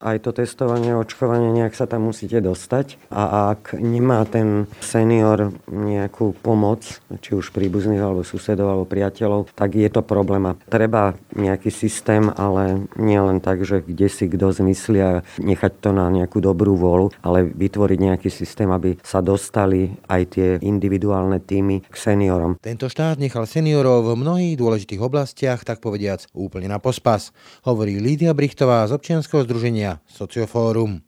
Aj to testovanie, očkovanie, nejak sa tam musíte dostať. A ak nemá ten senior nejakú pomoc, či už príbuzných, alebo susedov, alebo priateľov, tak je to problém. Treba nejaký systém, ale nie len tak, že kde si kto zmyslí a nechať to na nejakú dobrú vôľu, ale vytvoriť nejaký systém, aby sa dostali aj tie individuálne týmy k seniorom. Tento štát nechal seniorov v mnohých dôležitých oblastiach, tak povediac, úplne na pospas, hovorí Lídia Brichtová z občianskeho združenia Sociofórum.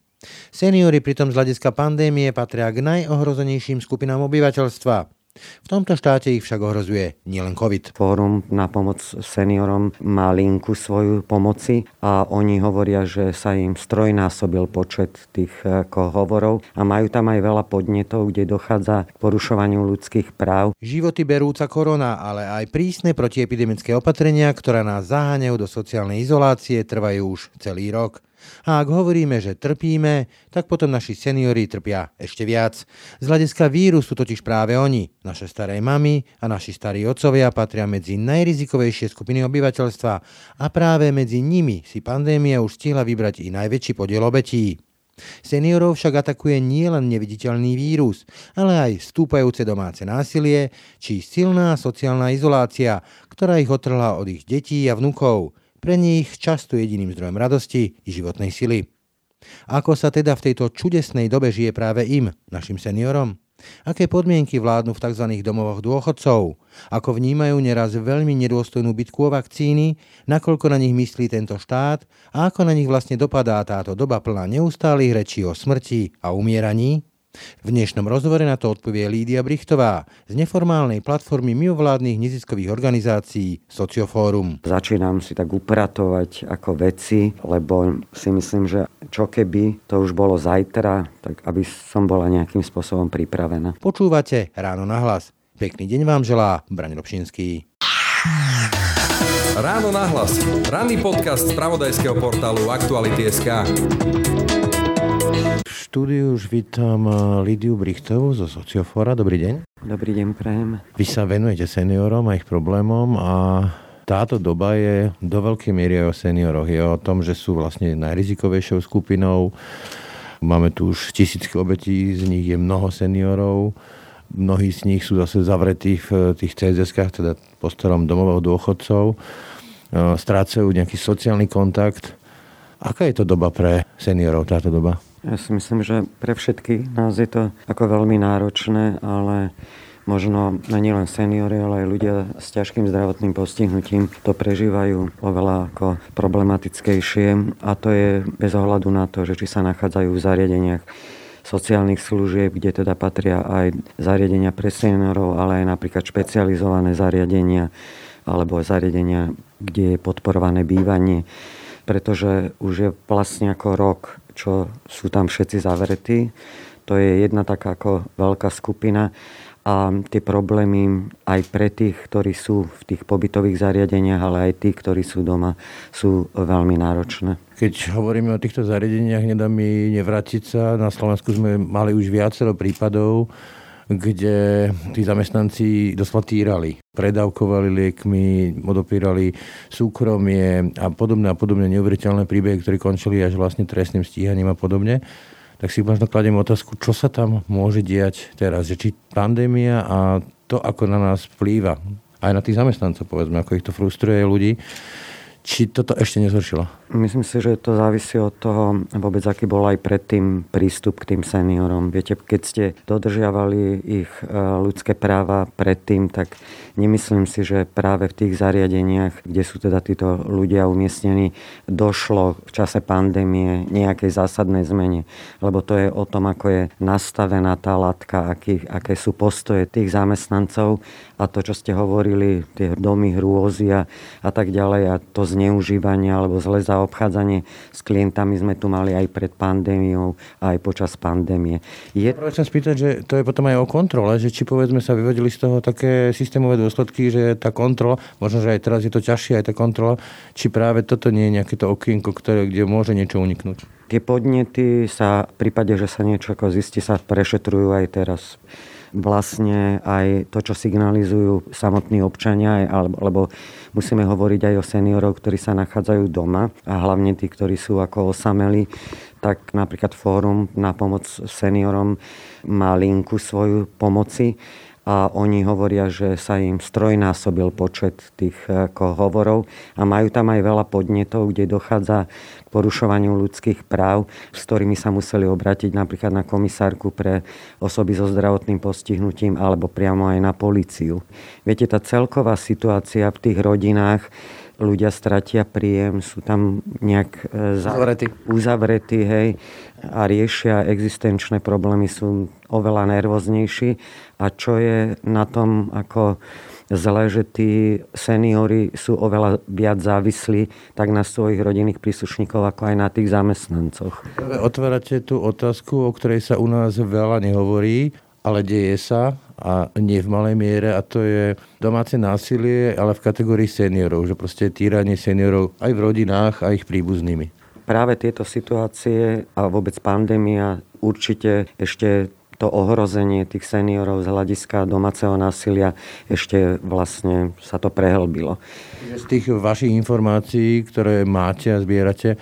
Seniori pritom z hľadiska pandémie patria k najohrozenejším skupinám obyvateľstva. V tomto štáte ich však ohrozuje nielen COVID. Fórum na pomoc seniorom má linku svoju pomoci a oni hovoria, že sa im strojnásobil počet tých ako hovorov a majú tam aj veľa podnetov, kde dochádza k porušovaniu ľudských práv. Životy berúca korona, ale aj prísne protiepidemické opatrenia, ktoré nás zaháňajú do sociálnej izolácie, trvajú už celý rok. A ak hovoríme, že trpíme, tak potom naši seniori trpia ešte viac. Z hľadiska vírusu totiž práve oni, naše staré mamy a naši starí otcovia patria medzi najrizikovejšie skupiny obyvateľstva a práve medzi nimi si pandémia už stihla vybrať i najväčší podiel obetí. Seniorov však atakuje nielen neviditeľný vírus, ale aj stúpajúce domáce násilie či silná sociálna izolácia, ktorá ich otrhla od ich detí a vnukov – pre nich často jediným zdrojom radosti i životnej sily. Ako sa teda v tejto čudesnej dobe žije práve im, našim seniorom? Aké podmienky vládnu v tzv. domovoch dôchodcov? Ako vnímajú neraz veľmi nedôstojnú bitku o vakcíny? Nakoľko na nich myslí tento štát? A ako na nich vlastne dopadá táto doba plná neustálých rečí o smrti a umieraní? V dnešnom rozhovore na to odpovie Lídia Brichtová z neformálnej platformy mimovládnych neziskových organizácií Sociofórum. Začínam si tak upratovať ako veci, lebo si myslím, že čo keby to už bolo zajtra, tak aby som bola nejakým spôsobom pripravená. Počúvate Ráno na hlas. Pekný deň vám želá Braň Robšinský. Ráno na hlas. Ranný podcast z pravodajského portálu Aktuality.sk štúdiu už vítam eh, Lidiu Brichtovú zo Sociofora. Dobrý deň. Dobrý deň, prajem. Vy sa venujete seniorom a ich problémom a táto doba je do veľkej miery o senioroch. Je o tom, že sú vlastne najrizikovejšou skupinou. Máme tu už tisícky obetí, z nich je mnoho seniorov. Mnohí z nich sú zase zavretí v tých CZS-kách, teda postorom domového dôchodcov. Eh, strácajú nejaký sociálny kontakt. Aká je to doba pre seniorov, táto doba? Ja si myslím, že pre všetky nás je to ako veľmi náročné, ale možno nielen seniory, ale aj ľudia s ťažkým zdravotným postihnutím to prežívajú oveľa ako problematickejšie. A to je bez ohľadu na to, že či sa nachádzajú v zariadeniach sociálnych služieb, kde teda patria aj zariadenia pre seniorov, ale aj napríklad špecializované zariadenia alebo zariadenia, kde je podporované bývanie. Pretože už je vlastne ako rok čo sú tam všetci zavretí. To je jedna taká ako veľká skupina a tie problémy aj pre tých, ktorí sú v tých pobytových zariadeniach, ale aj tí, ktorí sú doma, sú veľmi náročné. Keď hovoríme o týchto zariadeniach, nedá mi nevrátiť sa. Na Slovensku sme mali už viacero prípadov, kde tí zamestnanci doslova týrali. Predávkovali liekmi, odopírali súkromie a podobné a podobné neuveriteľné príbehy, ktoré končili až vlastne trestným stíhaním a podobne tak si možno kladiem otázku, čo sa tam môže diať teraz. Že či pandémia a to, ako na nás vplýva, aj na tých zamestnancov, povedzme, ako ich to frustruje ľudí, či toto ešte nezhoršilo? Myslím si, že to závisí od toho, vôbec aký bol aj predtým prístup k tým seniorom. Viete, keď ste dodržiavali ich e, ľudské práva predtým, tak nemyslím si, že práve v tých zariadeniach, kde sú teda títo ľudia umiestnení, došlo v čase pandémie nejakej zásadnej zmene. Lebo to je o tom, ako je nastavená tá latka, aký, aké sú postoje tých zamestnancov a to, čo ste hovorili, tie domy hrôzy a, a tak ďalej a to zneužívanie alebo zle obchádzanie s klientami sme tu mali aj pred pandémiou, aj počas pandémie. Je... Chcem spýtať, že to je potom aj o kontrole, že či povedzme sa vyvodili z toho také systémové dôsledky, že tá kontrola, možno, že aj teraz je to ťažšie, aj tá kontrola, či práve toto nie je nejaké to okienko, ktoré, kde môže niečo uniknúť. Tie podnety sa v prípade, že sa niečo ako zistí, sa prešetrujú aj teraz vlastne aj to, čo signalizujú samotní občania, alebo musíme hovoriť aj o seniorov, ktorí sa nachádzajú doma a hlavne tí, ktorí sú ako osameli, tak napríklad Fórum na pomoc seniorom má linku svoju pomoci a oni hovoria, že sa im strojnásobil počet tých ako hovorov a majú tam aj veľa podnetov, kde dochádza k porušovaniu ľudských práv, s ktorými sa museli obrátiť napríklad na komisárku pre osoby so zdravotným postihnutím alebo priamo aj na políciu. Viete, tá celková situácia v tých rodinách ľudia stratia príjem, sú tam nejak e, uzavretí. uzavretí hej, a riešia existenčné problémy, sú oveľa nervóznejší. A čo je na tom ako zle, že tí seniory sú oveľa viac závislí tak na svojich rodinných príslušníkov, ako aj na tých zamestnancoch. Otvárate tú otázku, o ktorej sa u nás veľa nehovorí, ale deje sa a nie v malej miere a to je domáce násilie, ale v kategórii seniorov, že proste týranie seniorov aj v rodinách a ich príbuznými. Práve tieto situácie a vôbec pandémia určite ešte to ohrozenie tých seniorov z hľadiska domáceho násilia ešte vlastne sa to prehlbilo. Z tých vašich informácií, ktoré máte a zbierate,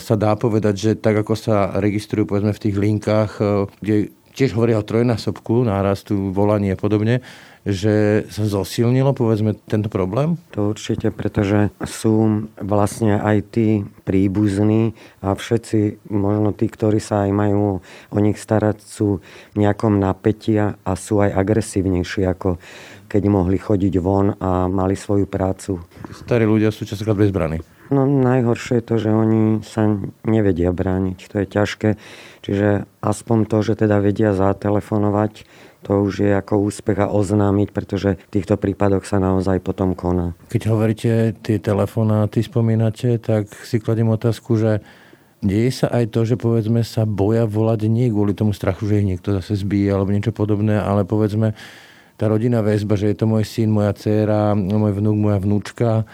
sa dá povedať, že tak ako sa registrujú povedzme v tých linkách, eh, kde tiež hovoria o trojnásobku nárastu volanie a podobne, že sa zosilnilo, povedzme, tento problém? To určite, pretože sú vlastne aj tí príbuzní a všetci, možno tí, ktorí sa aj majú o nich starať, sú v nejakom napätí a sú aj agresívnejší, ako keď mohli chodiť von a mali svoju prácu. Starí ľudia sú častokrát bezbraní. No najhoršie je to, že oni sa nevedia brániť. To je ťažké. Čiže aspoň to, že teda vedia zatelefonovať, to už je ako úspech a oznámiť, pretože v týchto prípadoch sa naozaj potom koná. Keď hovoríte tie telefonáty, spomínate, tak si kladím otázku, že Deje sa aj to, že povedzme sa boja volať nie kvôli tomu strachu, že ich niekto zase zbije alebo niečo podobné, ale povedzme tá rodina väzba, že je to môj syn, moja dcéra, môj vnúk, moja vnúčka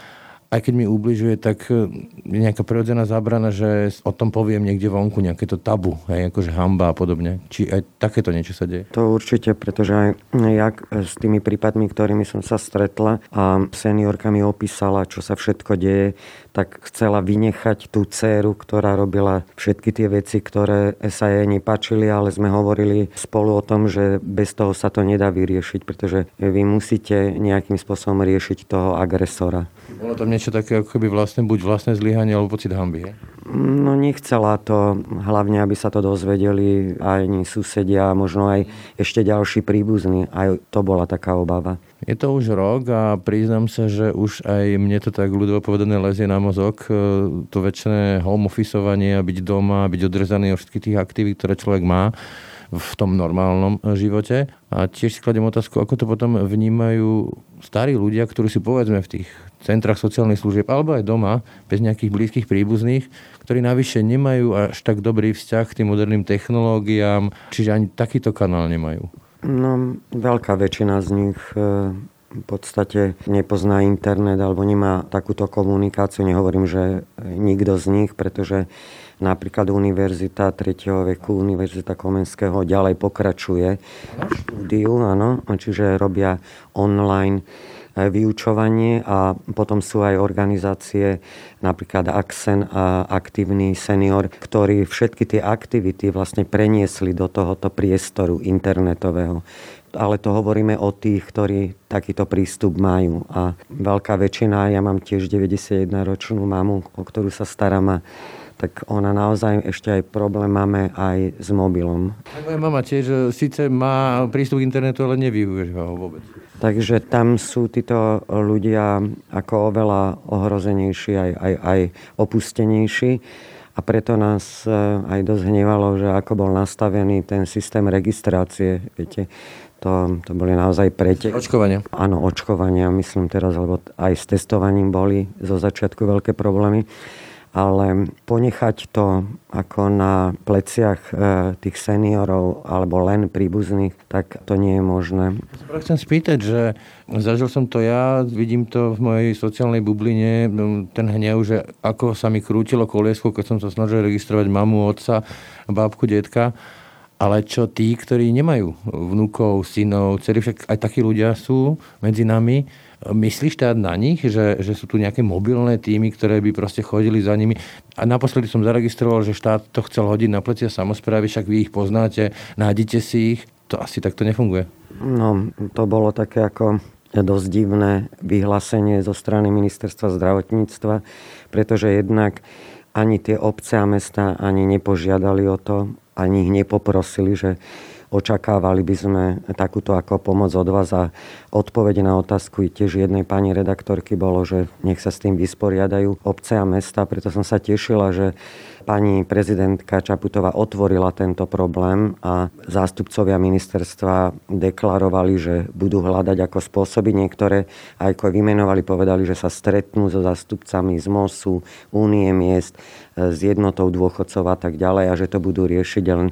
aj keď mi ubližuje, tak e, je nejaká prirodzená zábrana, že o tom poviem niekde vonku, nejaké to tabu, hej, akože hamba a podobne. Či aj takéto niečo sa deje? To určite, pretože aj jak s tými prípadmi, ktorými som sa stretla a seniorka mi opísala, čo sa všetko deje, tak chcela vynechať tú dceru, ktorá robila všetky tie veci, ktoré sa jej nepačili, ale sme hovorili spolu o tom, že bez toho sa to nedá vyriešiť, pretože vy musíte nejakým spôsobom riešiť toho agresora. Bolo tam niečo také, ako keby vlastne, buď vlastné zlyhanie, alebo pocit hamby, he? No nechcela to, hlavne aby sa to dozvedeli aj susedia a možno aj ešte ďalší príbuzní. Aj to bola taká obava. Je to už rok a priznám sa, že už aj mne to tak ľudovo povedané lezie na mozog. E, to väčšie home officeovanie a byť doma, byť odrezaný od všetkých tých aktivít, ktoré človek má v tom normálnom živote. A tiež si kladiem otázku, ako to potom vnímajú starí ľudia, ktorí si povedzme v tých centrách sociálnych služieb alebo aj doma, bez nejakých blízkych príbuzných, ktorí navyše nemajú až tak dobrý vzťah k tým moderným technológiám, čiže ani takýto kanál nemajú. No, veľká väčšina z nich e, v podstate nepozná internet alebo nemá takúto komunikáciu. Nehovorím, že nikto z nich, pretože Napríklad Univerzita 3. veku, Univerzita Komenského ďalej pokračuje štúdiu, áno, čiže robia online e, vyučovanie a potom sú aj organizácie, napríklad Axen a Aktívny senior, ktorí všetky tie aktivity vlastne preniesli do tohoto priestoru internetového ale to hovoríme o tých, ktorí takýto prístup majú. A veľká väčšina, ja mám tiež 91-ročnú mamu, o ktorú sa starám a tak ona naozaj ešte aj problém máme aj s mobilom. Moja mama tiež e, síce má prístup k internetu, ale nevyužíva ho vôbec. Takže tam sú títo ľudia ako oveľa ohrozenejší, aj, aj, aj opustenejší. A preto nás e, aj dosť hnevalo, že ako bol nastavený ten systém registrácie. Viete, to, to boli naozaj pretek. Očkovania. Áno, očkovania, myslím teraz, lebo aj s testovaním boli zo začiatku veľké problémy ale ponechať to ako na pleciach e, tých seniorov alebo len príbuzných, tak to nie je možné. Chcem spýtať, že zažil som to ja, vidím to v mojej sociálnej bubline, no, ten hnev, že ako sa mi krútilo koliesko, keď som sa snažil registrovať mamu, otca, bábku, detka Ale čo tí, ktorí nemajú vnúkov, synov, celý však aj takí ľudia sú medzi nami, Myslíš teda na nich, že, že sú tu nejaké mobilné týmy, ktoré by proste chodili za nimi? A naposledy som zaregistroval, že štát to chcel hodiť na plecia samozprávy, však vy ich poznáte, nájdete si ich. To asi takto nefunguje. No, to bolo také ako dosť divné vyhlásenie zo strany ministerstva zdravotníctva, pretože jednak ani tie obce a mesta ani nepožiadali o to, ani ich nepoprosili, že Očakávali by sme takúto ako pomoc od vás a odpovede na otázku tiež jednej pani redaktorky bolo, že nech sa s tým vysporiadajú obce a mesta, preto som sa tešila, že pani prezidentka Čaputová otvorila tento problém a zástupcovia ministerstva deklarovali, že budú hľadať ako spôsoby. Niektoré, aj ako vymenovali, povedali, že sa stretnú so zástupcami z MOSu, Únie miest, s jednotou dôchodcov a tak ďalej a že to budú riešiť. Len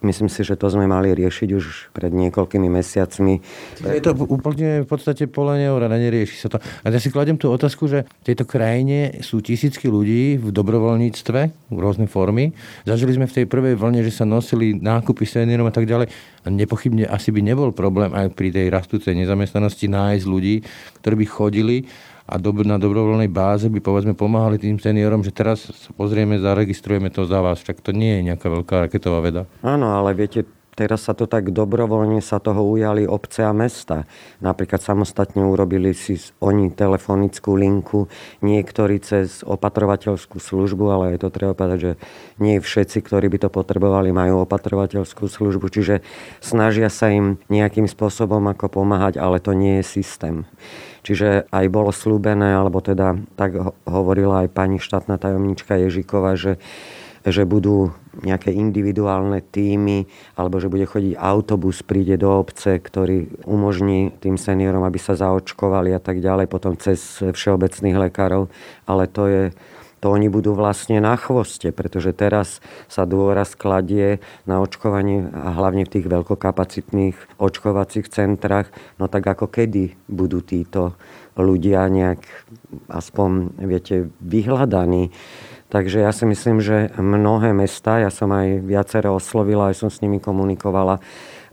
Myslím si, že to sme mali riešiť už pred niekoľkými mesiacmi. Je to úplne v podstate pole neura, nerieši sa to. A ja si kladem tú otázku, že v tejto krajine sú tisícky ľudí v dobrovoľníctve, v rôzne formy. Zažili sme v tej prvej vlne, že sa nosili nákupy seniorom a tak ďalej. A nepochybne asi by nebol problém aj pri tej rastúcej nezamestnanosti nájsť ľudí, ktorí by chodili a na dobrovoľnej báze by povedzme pomáhali tým seniorom, že teraz pozrieme, zaregistrujeme to za vás. Však to nie je nejaká veľká raketová veda. Áno, ale viete, teraz sa to tak dobrovoľne sa toho ujali obce a mesta. Napríklad samostatne urobili si oni telefonickú linku, niektorí cez opatrovateľskú službu, ale je to treba povedať, že nie všetci, ktorí by to potrebovali, majú opatrovateľskú službu, čiže snažia sa im nejakým spôsobom ako pomáhať, ale to nie je systém. Čiže aj bolo slúbené, alebo teda tak hovorila aj pani štátna tajomnička Ježikova, že že budú nejaké individuálne týmy, alebo že bude chodiť autobus, príde do obce, ktorý umožní tým seniorom, aby sa zaočkovali a tak ďalej, potom cez všeobecných lekárov. Ale to je, to oni budú vlastne na chvoste, pretože teraz sa dôraz kladie na očkovanie a hlavne v tých veľkokapacitných očkovacích centrách. No tak ako kedy budú títo ľudia nejak aspoň, viete, vyhľadaní. Takže ja si myslím, že mnohé mesta, ja som aj viacero oslovila, aj som s nimi komunikovala,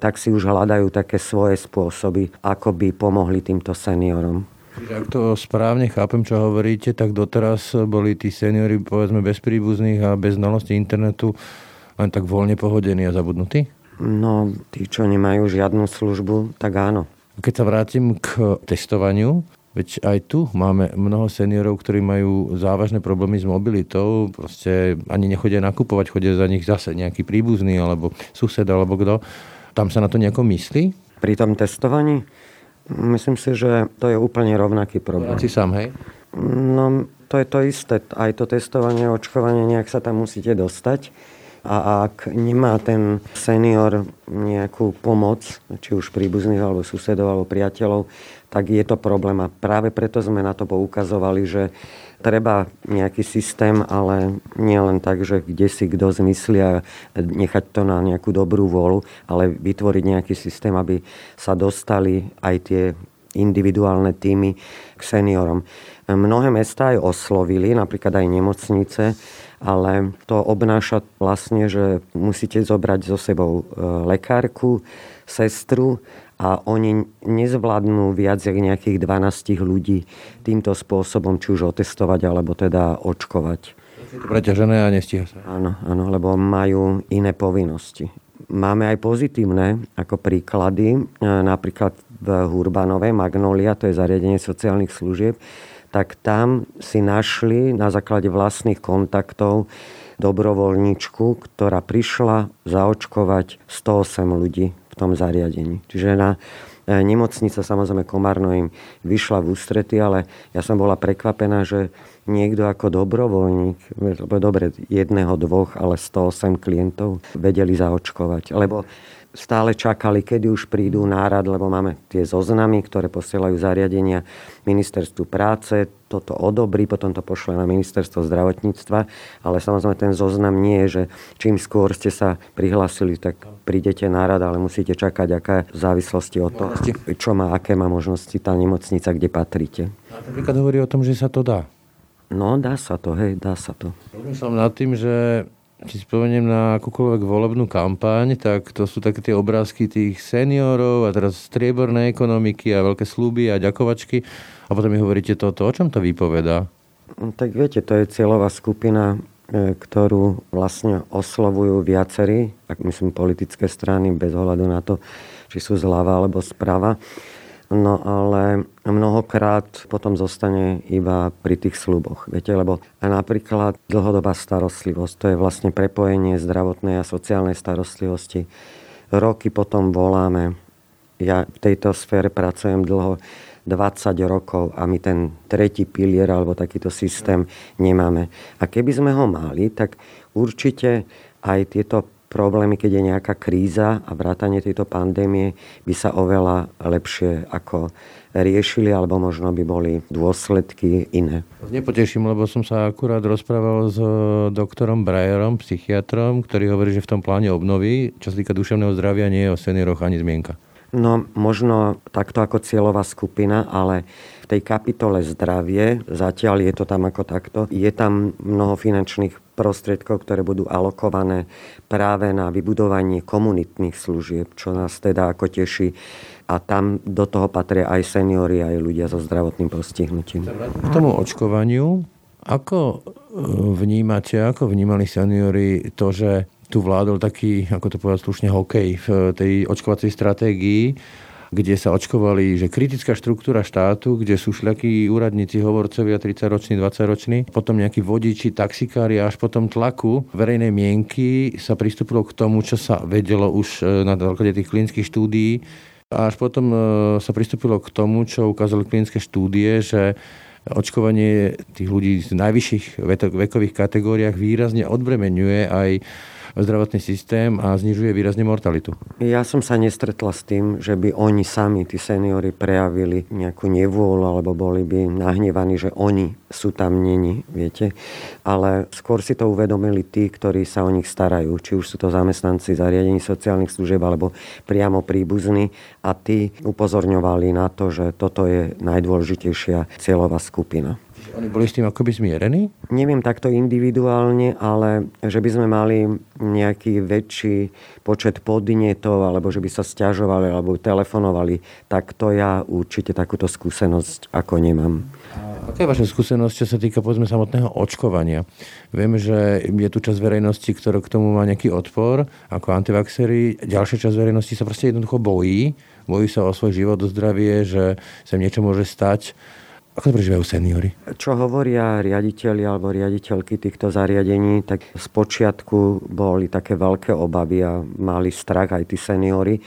tak si už hľadajú také svoje spôsoby, ako by pomohli týmto seniorom. Ak to správne chápem, čo hovoríte, tak doteraz boli tí seniory, povedzme, bez príbuzných a bez znalosti internetu len tak voľne pohodení a zabudnutí? No, tí, čo nemajú žiadnu službu, tak áno. Keď sa vrátim k testovaniu, veď aj tu máme mnoho seniorov, ktorí majú závažné problémy s mobilitou, proste ani nechodia nakupovať, chodia za nich zase nejaký príbuzný alebo sused alebo kto. Tam sa na to nejako myslí? Pri tom testovaní? Myslím si, že to je úplne rovnaký problém. Si sám, hej? No, to je to isté. Aj to testovanie, očkovanie, nejak sa tam musíte dostať. A ak nemá ten senior nejakú pomoc, či už príbuzných, alebo susedov, alebo priateľov, tak je to problém. A práve preto sme na to poukazovali, že treba nejaký systém, ale nie len tak, že kde si kto zmyslia nechať to na nejakú dobrú vôľu, ale vytvoriť nejaký systém, aby sa dostali aj tie individuálne týmy k seniorom. Mnohé mesta aj oslovili, napríklad aj nemocnice, ale to obnáša vlastne, že musíte zobrať so sebou e, lekárku, sestru a oni nezvládnu viac jak nejakých 12 ľudí týmto spôsobom, či už otestovať, alebo teda očkovať. Preťažené a nestíha sa. Áno, áno, lebo majú iné povinnosti. Máme aj pozitívne ako príklady, e, napríklad v Hurbanove Magnolia, to je zariadenie sociálnych služieb, tak tam si našli na základe vlastných kontaktov dobrovoľničku, ktorá prišla zaočkovať 108 ľudí tom zariadení. Čiže na e, nemocnica, samozrejme Komárno im vyšla v ústrety, ale ja som bola prekvapená, že niekto ako dobrovoľník, dobre, jedného, dvoch, ale 108 klientov vedeli zaočkovať. Lebo stále čakali, kedy už prídu nárad, lebo máme tie zoznamy, ktoré posielajú zariadenia ministerstvu práce, toto odobrí, potom to pošle na ministerstvo zdravotníctva, ale samozrejme ten zoznam nie je, že čím skôr ste sa prihlásili, tak prídete nárad, ale musíte čakať, aká je v závislosti od toho, čo má, aké má možnosti tá nemocnica, kde patríte. Napríklad hovorí o tom, že sa to dá. No, dá sa to, hej, dá sa to. som nad tým, že si spomeniem na akúkoľvek volebnú kampaň, tak to sú také tie obrázky tých seniorov a teraz strieborné ekonomiky a veľké slúby a ďakovačky. A potom mi hovoríte toto. O čom to vypovedá? No, tak viete, to je cieľová skupina, e, ktorú vlastne oslovujú viacerí, ak myslím politické strany, bez ohľadu na to, či sú zľava alebo zprava. No ale mnohokrát potom zostane iba pri tých sluboch. Viete, lebo napríklad dlhodobá starostlivosť, to je vlastne prepojenie zdravotnej a sociálnej starostlivosti. Roky potom voláme. Ja v tejto sfére pracujem dlho, 20 rokov a my ten tretí pilier alebo takýto systém nemáme. A keby sme ho mali, tak určite aj tieto problémy, keď je nejaká kríza a vrátanie tejto pandémie by sa oveľa lepšie ako riešili, alebo možno by boli dôsledky iné. Nepoteším, lebo som sa akurát rozprával s doktorom Brajerom, psychiatrom, ktorý hovorí, že v tom pláne obnovy, čo sa týka duševného zdravia, nie je o senioroch ani zmienka. No možno takto ako cieľová skupina, ale v tej kapitole zdravie, zatiaľ je to tam ako takto, je tam mnoho finančných prostriedkov, ktoré budú alokované práve na vybudovanie komunitných služieb, čo nás teda ako teší. A tam do toho patria aj seniory, aj ľudia so zdravotným postihnutím. K tomu očkovaniu, ako e, vnímate, ako vnímali seniory to, že tu vládol taký, ako to povedať slušne, hokej v tej očkovacej stratégii, kde sa očkovali, že kritická štruktúra štátu, kde sú šľakí úradníci, hovorcovia 30-roční, 20-roční, potom nejakí vodiči, taxikári a až potom tlaku verejnej mienky sa pristúpilo k tomu, čo sa vedelo už e, na základe tých klinických štúdií. A až potom e, sa pristúpilo k tomu, čo ukázali klinické štúdie, že očkovanie tých ľudí z najvyšších vekových kategóriách výrazne odbremenuje aj zdravotný systém a znižuje výrazne mortalitu. Ja som sa nestretla s tým, že by oni sami, tí seniory, prejavili nejakú nevôľu alebo boli by nahnevaní, že oni sú tam není, viete. Ale skôr si to uvedomili tí, ktorí sa o nich starajú, či už sú to zamestnanci zariadení sociálnych služieb alebo priamo príbuzní a tí upozorňovali na to, že toto je najdôležitejšia cieľová skupina. Oni boli s tým akoby zmierení? Neviem takto individuálne, ale že by sme mali nejaký väčší počet podnetov, alebo že by sa stiažovali, alebo telefonovali, tak to ja určite takúto skúsenosť ako nemám. Aká je vaša skúsenosť, čo sa týka povedzme samotného očkovania? Viem, že je tu časť verejnosti, ktorá k tomu má nejaký odpor, ako antivaxery. Ďalšia časť verejnosti sa proste jednoducho bojí. Bojí sa o svoj život, o zdravie, že sa niečo môže stať. Ako prežívajú seniory? Čo hovoria riaditeľi alebo riaditeľky týchto zariadení, tak z počiatku boli také veľké obavy a mali strach aj tí seniory.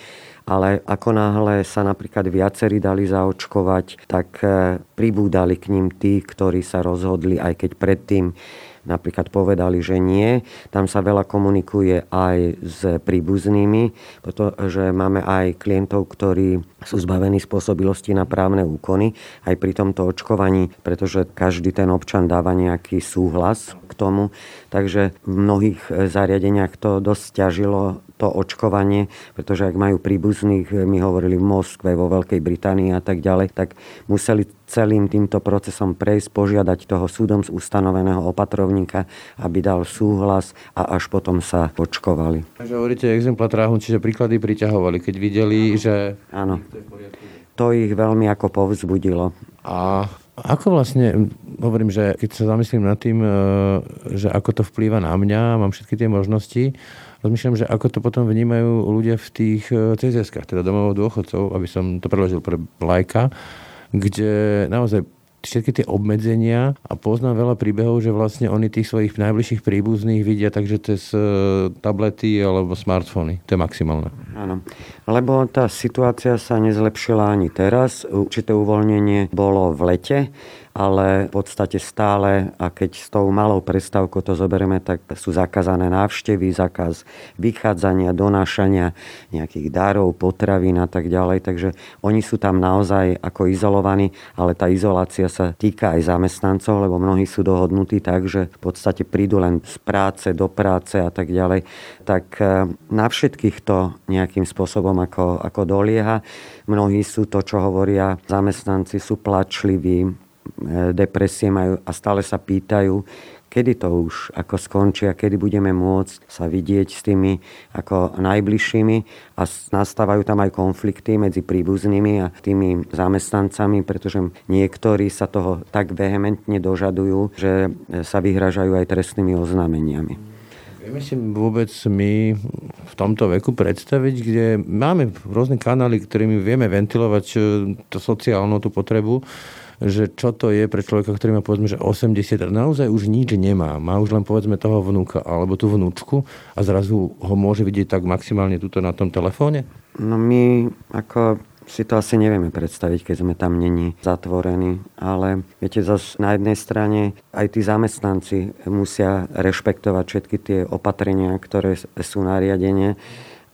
Ale ako náhle sa napríklad viacerí dali zaočkovať, tak eh, pribúdali k ním tí, ktorí sa rozhodli, aj keď predtým napríklad povedali, že nie. Tam sa veľa komunikuje aj s príbuznými, pretože máme aj klientov, ktorí sú zbavení spôsobilosti na právne úkony aj pri tomto očkovaní, pretože každý ten občan dáva nejaký súhlas k tomu. Takže v mnohých zariadeniach to dosť ťažilo to očkovanie, pretože ak majú príbuzných, my hovorili v Moskve, vo Veľkej Británii a tak ďalej, tak museli celým týmto procesom prejsť, požiadať toho súdom z ustanoveného opatrovníka, aby dal súhlas a až potom sa očkovali. Takže hovoríte exempla čiže príklady priťahovali, keď videli, Áno. že... Áno. To ich veľmi ako povzbudilo. A ako vlastne, hovorím, že keď sa zamyslím nad tým, e, že ako to vplýva na mňa, mám všetky tie možnosti, rozmýšľam, že ako to potom vnímajú ľudia v tých e, cz teda domov dôchodcov, aby som to preložil pre lajka, kde naozaj všetky tie obmedzenia a poznám veľa príbehov, že vlastne oni tých svojich najbližších príbuzných vidia takže cez e, tablety alebo smartfóny. To je maximálne. Áno, lebo tá situácia sa nezlepšila ani teraz. Určité uvoľnenie bolo v lete ale v podstate stále, a keď s tou malou prestávkou to zoberieme, tak sú zakázané návštevy, zákaz vychádzania, donášania nejakých darov, potravín a tak ďalej. Takže oni sú tam naozaj ako izolovaní, ale tá izolácia sa týka aj zamestnancov, lebo mnohí sú dohodnutí tak, že v podstate prídu len z práce do práce a tak ďalej. Tak e, na všetkých to nejakým spôsobom ako, ako dolieha. Mnohí sú to, čo hovoria zamestnanci, sú plačliví, depresie majú a stále sa pýtajú, kedy to už ako skončí a kedy budeme môcť sa vidieť s tými ako najbližšími a nastávajú tam aj konflikty medzi príbuznými a tými zamestnancami, pretože niektorí sa toho tak vehementne dožadujú, že sa vyhražajú aj trestnými oznámeniami. Vieme si vôbec my v tomto veku predstaviť, kde máme rôzne kanály, ktorými vieme ventilovať e, to sociálnu tú potrebu, že čo to je pre človeka, ktorý má povedzme, že 80 a naozaj už nič nemá. Má už len povedzme toho vnúka alebo tú vnúčku a zrazu ho môže vidieť tak maximálne tuto na tom telefóne? No my ako si to asi nevieme predstaviť, keď sme tam není zatvorení. Ale viete, zase na jednej strane aj tí zamestnanci musia rešpektovať všetky tie opatrenia, ktoré sú nariadenie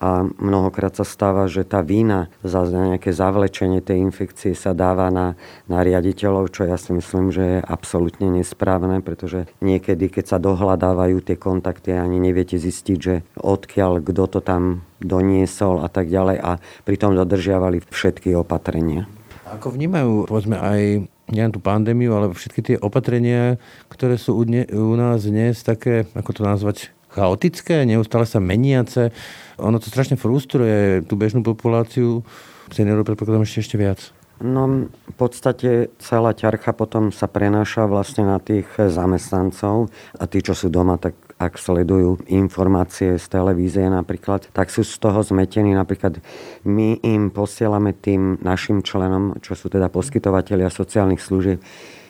a mnohokrát sa stáva, že tá vína za nejaké zavlečenie tej infekcie sa dáva na, na riaditeľov, čo ja si myslím, že je absolútne nesprávne, pretože niekedy, keď sa dohľadávajú tie kontakty, ani neviete zistiť, že odkiaľ, kto to tam doniesol a tak ďalej a pritom dodržiavali všetky opatrenia. Ako vnímajú, povedzme, aj nielen tú pandémiu, ale všetky tie opatrenia, ktoré sú u, dne, u nás dnes také, ako to nazvať, chaotické, neustále sa meniace. Ono to strašne frustruje tú bežnú populáciu. Seniorov predpokladám ešte, ešte viac. No v podstate celá ťarcha potom sa prenáša vlastne na tých zamestnancov a tí, čo sú doma, tak ak sledujú informácie z televízie napríklad, tak sú z toho zmetení. Napríklad my im posielame tým našim členom, čo sú teda poskytovateľia sociálnych služieb,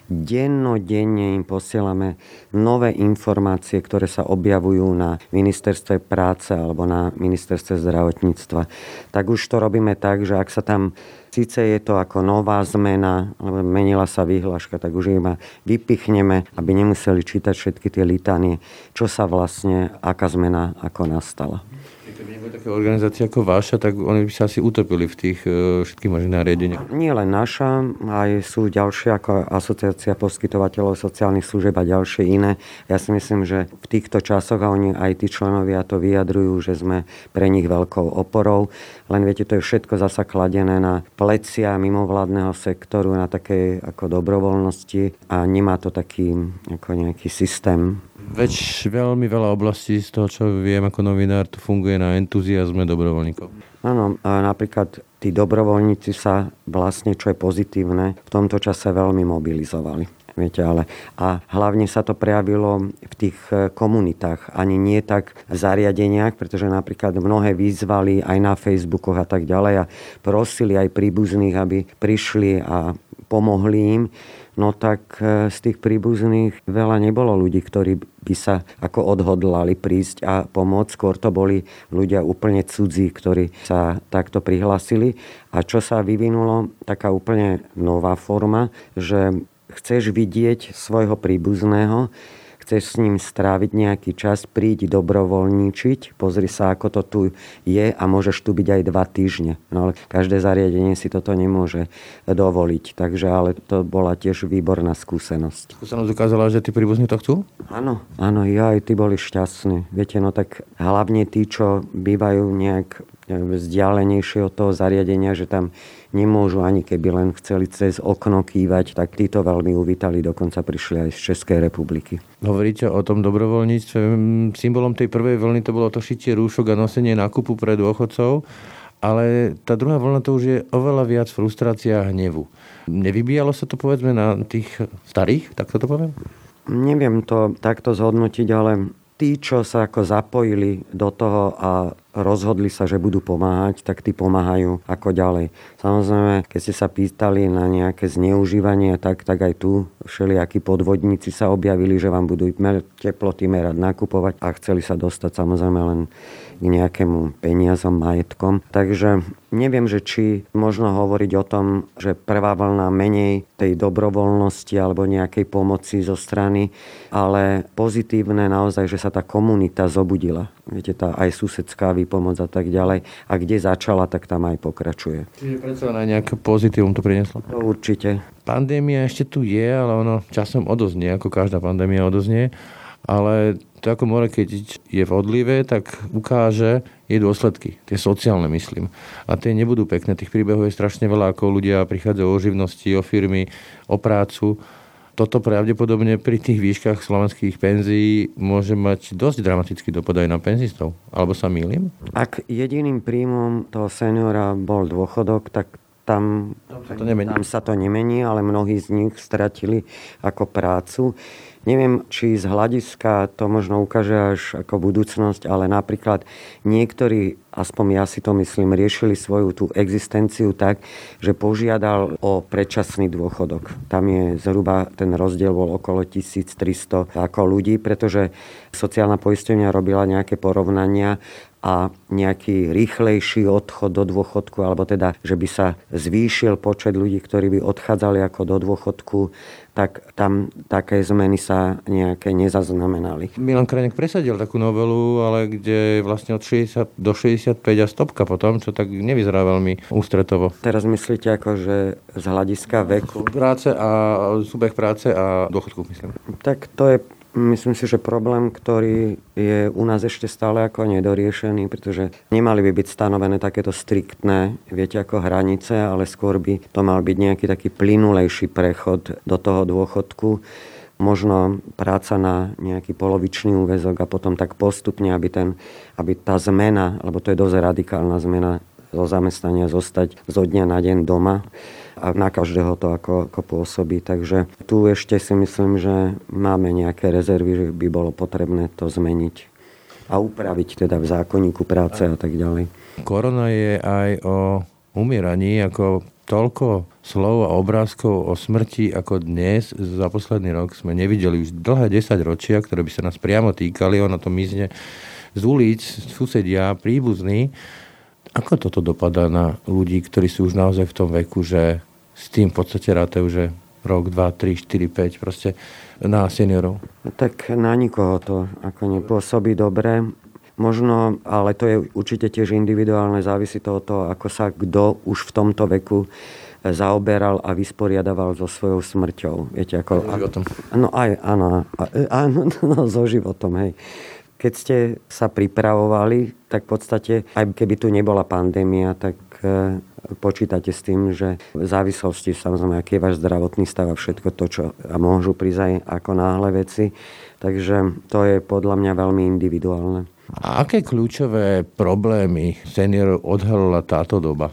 Dennodenne im posielame nové informácie, ktoré sa objavujú na ministerstve práce alebo na ministerstve zdravotníctva. Tak už to robíme tak, že ak sa tam Sice je to ako nová zmena, alebo menila sa výhľaška, tak už iba vypichneme, aby nemuseli čítať všetky tie litánie, čo sa vlastne, aká zmena ako nastala také organizácie ako vaša, tak oni by sa asi utopili v tých uh, všetkých možných nariadeniach. Nie len naša, aj sú ďalšie ako asociácia poskytovateľov sociálnych služieb a ďalšie iné. Ja si myslím, že v týchto časoch, a oni aj tí členovia to vyjadrujú, že sme pre nich veľkou oporou, len viete, to je všetko zasa kladené na plecia mimovládneho sektoru, na takej ako dobrovoľnosti a nemá to taký ako nejaký systém Veď veľmi veľa oblastí z toho, čo viem ako novinár, to funguje na entuziasme dobrovoľníkov. Áno, napríklad tí dobrovoľníci sa vlastne, čo je pozitívne, v tomto čase veľmi mobilizovali. Viete, ale a hlavne sa to prejavilo v tých e, komunitách, ani nie tak v zariadeniach, pretože napríklad mnohé vyzvali aj na Facebookoch a tak ďalej a prosili aj príbuzných, aby prišli a pomohli im no tak e, z tých príbuzných veľa nebolo ľudí, ktorí by sa ako odhodlali prísť a pomôcť. Skôr to boli ľudia úplne cudzí, ktorí sa takto prihlásili. A čo sa vyvinulo, taká úplne nová forma, že chceš vidieť svojho príbuzného, chceš s ním stráviť nejaký čas, príď dobrovoľníčiť, pozri sa, ako to tu je a môžeš tu byť aj dva týždne. No ale každé zariadenie si toto nemôže dovoliť, takže ale to bola tiež výborná skúsenosť. Skúsenosť ukázala, že tí príbuzní to chcú? Áno, áno, ja aj tí boli šťastní. Viete, no tak hlavne tí, čo bývajú nejak vzdialenejšie od toho zariadenia, že tam nemôžu ani keby len chceli cez okno kývať, tak títo veľmi uvítali, dokonca prišli aj z Českej republiky. Hovoríte o tom dobrovoľníctve. Symbolom tej prvej vlny to bolo to šitie rúšok a nosenie nákupu pre dôchodcov, ale tá druhá vlna to už je oveľa viac frustrácia a hnevu. Nevybíjalo sa to povedzme na tých starých, tak to poviem? Neviem to takto zhodnotiť, ale tí, čo sa ako zapojili do toho a rozhodli sa, že budú pomáhať, tak tí pomáhajú ako ďalej. Samozrejme, keď ste sa pýtali na nejaké zneužívanie, tak, tak aj tu všelijakí podvodníci sa objavili, že vám budú teploty merať, nakupovať a chceli sa dostať samozrejme len k nejakému peniazom, majetkom. Takže neviem, že či možno hovoriť o tom, že prvá vlna menej tej dobrovoľnosti alebo nejakej pomoci zo strany, ale pozitívne naozaj, že sa tá komunita zobudila. Viete, tá aj susedská výpomoc a tak ďalej. A kde začala, tak tam aj pokračuje. Čiže predsa na nejaké pozitívum to prinieslo? To určite. Pandémia ešte tu je, ale ono časom odoznie, ako každá pandémia odoznie ale to ako more, keď je v odlive, tak ukáže jej dôsledky, tie sociálne myslím. A tie nebudú pekné, tých príbehov je strašne veľa, ako ľudia prichádzajú o živnosti, o firmy, o prácu toto pravdepodobne pri tých výškach slovenských penzií môže mať dosť dramatický dopad aj na penzistov. Alebo sa mýlim? Ak jediným príjmom toho seniora bol dôchodok, tak tam, tam, sa to nemení. tam sa to nemení, ale mnohí z nich stratili ako prácu. Neviem, či z hľadiska to možno ukáže až ako budúcnosť, ale napríklad niektorí, aspoň ja si to myslím, riešili svoju tú existenciu tak, že požiadal o predčasný dôchodok. Tam je zhruba ten rozdiel bol okolo 1300 ako ľudí, pretože sociálna poisťovňa robila nejaké porovnania a nejaký rýchlejší odchod do dôchodku, alebo teda, že by sa zvýšil počet ľudí, ktorí by odchádzali ako do dôchodku, tak tam také zmeny sa nejaké nezaznamenali. Milan Kranek presadil takú novelu, ale kde vlastne od 60 do 65 a stopka potom, čo tak nevyzerá veľmi ústretovo. Teraz myslíte ako, že z hľadiska veku? Práce a súbeh práce a dôchodku, myslím. Tak to je Myslím si, že problém, ktorý je u nás ešte stále ako nedoriešený, pretože nemali by byť stanovené takéto striktné, viete, ako hranice, ale skôr by to mal byť nejaký taký plynulejší prechod do toho dôchodku. Možno práca na nejaký polovičný úvezok a potom tak postupne, aby, ten, aby tá zmena, lebo to je dosť radikálna zmena zo zamestnania zostať zo dňa na deň doma, a na každého to ako, ako pôsobí. Takže tu ešte si myslím, že máme nejaké rezervy, že by bolo potrebné to zmeniť a upraviť teda v zákonníku práce a tak ďalej. Korona je aj o umieraní, ako toľko slov a obrázkov o smrti ako dnes za posledný rok sme nevideli už dlhé 10 ročia, ktoré by sa nás priamo týkali, ono to mizne z ulic, susedia, príbuzní. Ako toto dopadá na ľudí, ktorí sú už naozaj v tom veku, že s tým v podstate rátajú, že rok, dva, tri, štyri, päť, proste na seniorov? Tak na nikoho to ako nepôsobí dobre. Možno, ale to je určite tiež individuálne, závisí to od toho, ako sa kto už v tomto veku zaoberal a vysporiadaval so svojou smrťou. Viete, ako... So životom. No aj, áno, áno, no, so životom, hej. Keď ste sa pripravovali, tak v podstate, aj keby tu nebola pandémia, tak e, počítate s tým, že v závislosti samozrejme, aký je váš zdravotný stav a všetko to, čo a môžu prísť aj ako náhle veci. Takže to je podľa mňa veľmi individuálne. A aké kľúčové problémy seniorov odhalila táto doba?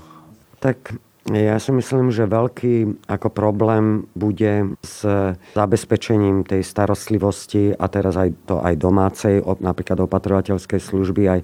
Tak ja si myslím, že veľký ako problém bude s zabezpečením tej starostlivosti a teraz aj to aj domácej, napríklad opatrovateľskej služby, aj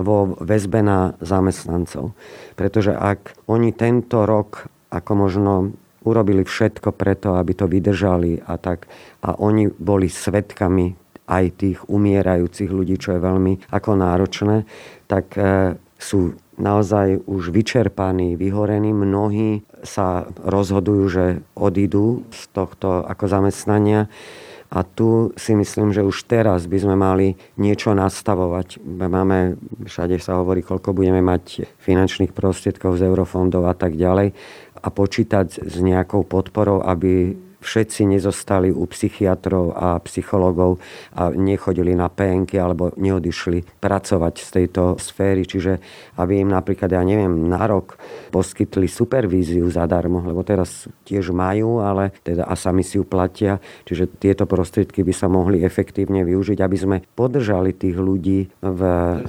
vo väzbe na zamestnancov. Pretože ak oni tento rok ako možno urobili všetko preto, aby to vydržali a tak a oni boli svetkami aj tých umierajúcich ľudí, čo je veľmi ako náročné, tak e, sú naozaj už vyčerpaní, vyhorení. Mnohí sa rozhodujú, že odídu z tohto ako zamestnania. A tu si myslím, že už teraz by sme mali niečo nastavovať. Máme, všade sa hovorí, koľko budeme mať finančných prostriedkov z eurofondov a tak ďalej a počítať s nejakou podporou, aby všetci nezostali u psychiatrov a psychologov a nechodili na PNK alebo neodišli pracovať z tejto sféry. Čiže aby im napríklad, ja neviem, na rok poskytli supervíziu zadarmo, lebo teraz tiež majú, ale teda a sami si ju platia. Čiže tieto prostriedky by sa mohli efektívne využiť, aby sme podržali tých ľudí v...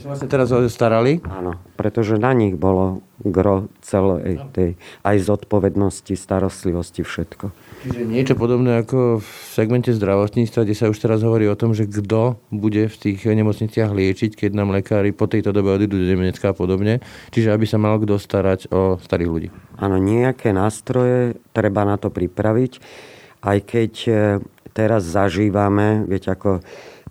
Vlastne teraz starali? Áno, pretože na nich bolo gro celej tej aj zodpovednosti, starostlivosti, všetko. Čiže niečo podobné ako v segmente zdravotníctva, kde sa už teraz hovorí o tom, že kto bude v tých nemocniciach liečiť, keď nám lekári po tejto dobe odídu do Nemecka a podobne. Čiže aby sa mal kto starať o starých ľudí. Áno, nejaké nástroje treba na to pripraviť, aj keď e, teraz zažívame, viete, ako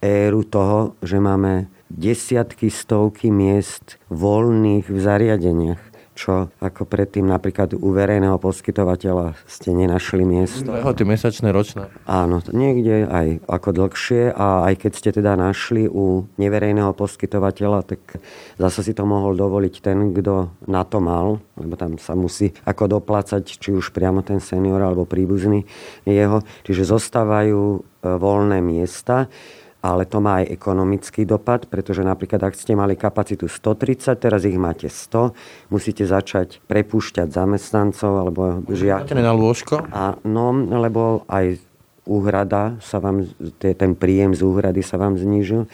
éru toho, že máme desiatky, stovky miest voľných v zariadeniach čo ako predtým napríklad u verejného poskytovateľa ste nenašli miesto. Lehoty mesačné, ročné. Áno, niekde aj ako dlhšie a aj keď ste teda našli u neverejného poskytovateľa, tak zase si to mohol dovoliť ten, kto na to mal, lebo tam sa musí ako doplácať, či už priamo ten senior alebo príbuzný jeho. Čiže zostávajú e, voľné miesta ale to má aj ekonomický dopad, pretože napríklad ak ste mali kapacitu 130, teraz ich máte 100, musíte začať prepúšťať zamestnancov alebo žiakov. na lôžko? A, no, lebo aj úhrada sa vám, ten príjem z úhrady sa vám znížil.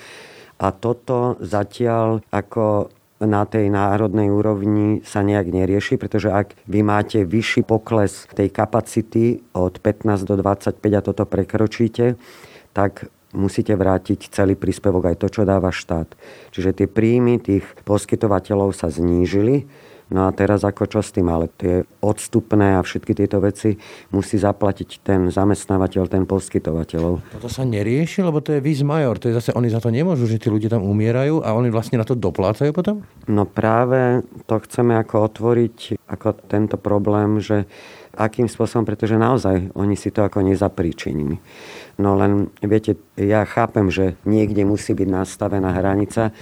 A toto zatiaľ ako na tej národnej úrovni sa nejak nerieši, pretože ak vy máte vyšší pokles tej kapacity od 15 do 25 a toto prekročíte, tak musíte vrátiť celý príspevok, aj to, čo dáva štát. Čiže tie príjmy tých poskytovateľov sa znížili, No a teraz ako čo s tým, ale tie odstupné a všetky tieto veci musí zaplatiť ten zamestnávateľ, ten poskytovateľov. Toto sa nerieši, lebo to je vis major, to je zase, oni za to nemôžu, že tí ľudia tam umierajú a oni vlastne na to doplácajú potom? No práve to chceme ako otvoriť, ako tento problém, že akým spôsobom, pretože naozaj oni si to ako nezapríčinili. No len, viete, ja chápem, že niekde musí byť nastavená hranica,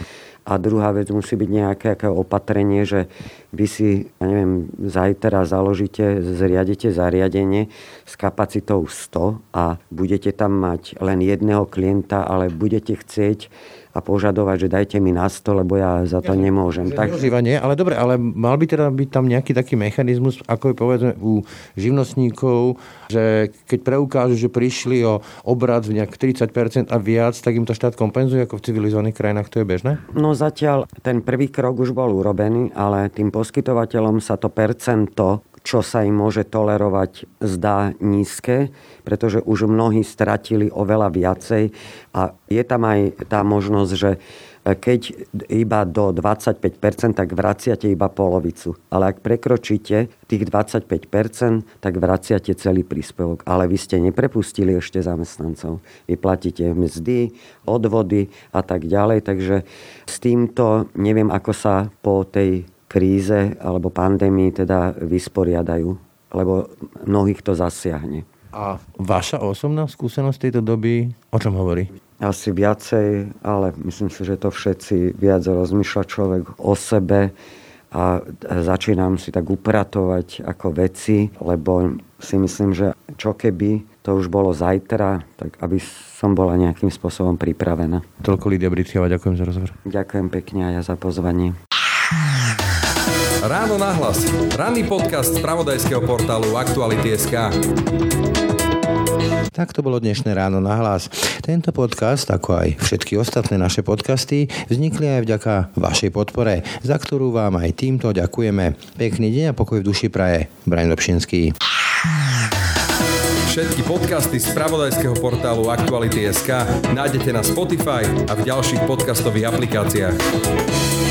a druhá vec musí byť nejaké aké opatrenie, že vy si, ja neviem, zajtra založíte, zriadite zariadenie s kapacitou 100 a budete tam mať len jedného klienta, ale budete chcieť a požadovať, že dajte mi na stôl, lebo ja za to nemôžem. Tak... nie, ale dobre, ale mal by teda byť tam nejaký taký mechanizmus, ako je povedzme u živnostníkov, že keď preukážu, že prišli o obrad v nejak 30% a viac, tak im to štát kompenzuje, ako v civilizovaných krajinách to je bežné? No zatiaľ ten prvý krok už bol urobený, ale tým poskytovateľom sa to percento čo sa im môže tolerovať, zdá nízke, pretože už mnohí stratili oveľa viacej a je tam aj tá možnosť, že keď iba do 25%, tak vraciate iba polovicu. Ale ak prekročíte tých 25%, tak vraciate celý príspevok. Ale vy ste neprepustili ešte zamestnancov. Vy platíte mzdy, odvody a tak ďalej. Takže s týmto neviem, ako sa po tej kríze alebo pandémii teda vysporiadajú, lebo mnohých to zasiahne. A vaša osobná skúsenosť tejto doby o čom hovorí? Asi viacej, ale myslím si, že to všetci viac rozmýšľa človek o sebe a začínam si tak upratovať ako veci, lebo si myslím, že čo keby to už bolo zajtra, tak aby som bola nejakým spôsobom pripravená. Toľko Lidia Briciava, ďakujem za rozhovor. Ďakujem pekne a ja za pozvanie. Ráno na hlas. Ranný podcast z pravodajského portálu Aktuality.sk. Tak to bolo dnešné ráno na hlas. Tento podcast, ako aj všetky ostatné naše podcasty, vznikli aj vďaka vašej podpore, za ktorú vám aj týmto ďakujeme. Pekný deň a pokoj v duši praje. Braň Dobšinský. Všetky podcasty z pravodajského portálu Aktuality.sk nájdete na Spotify a v ďalších podcastových aplikáciách.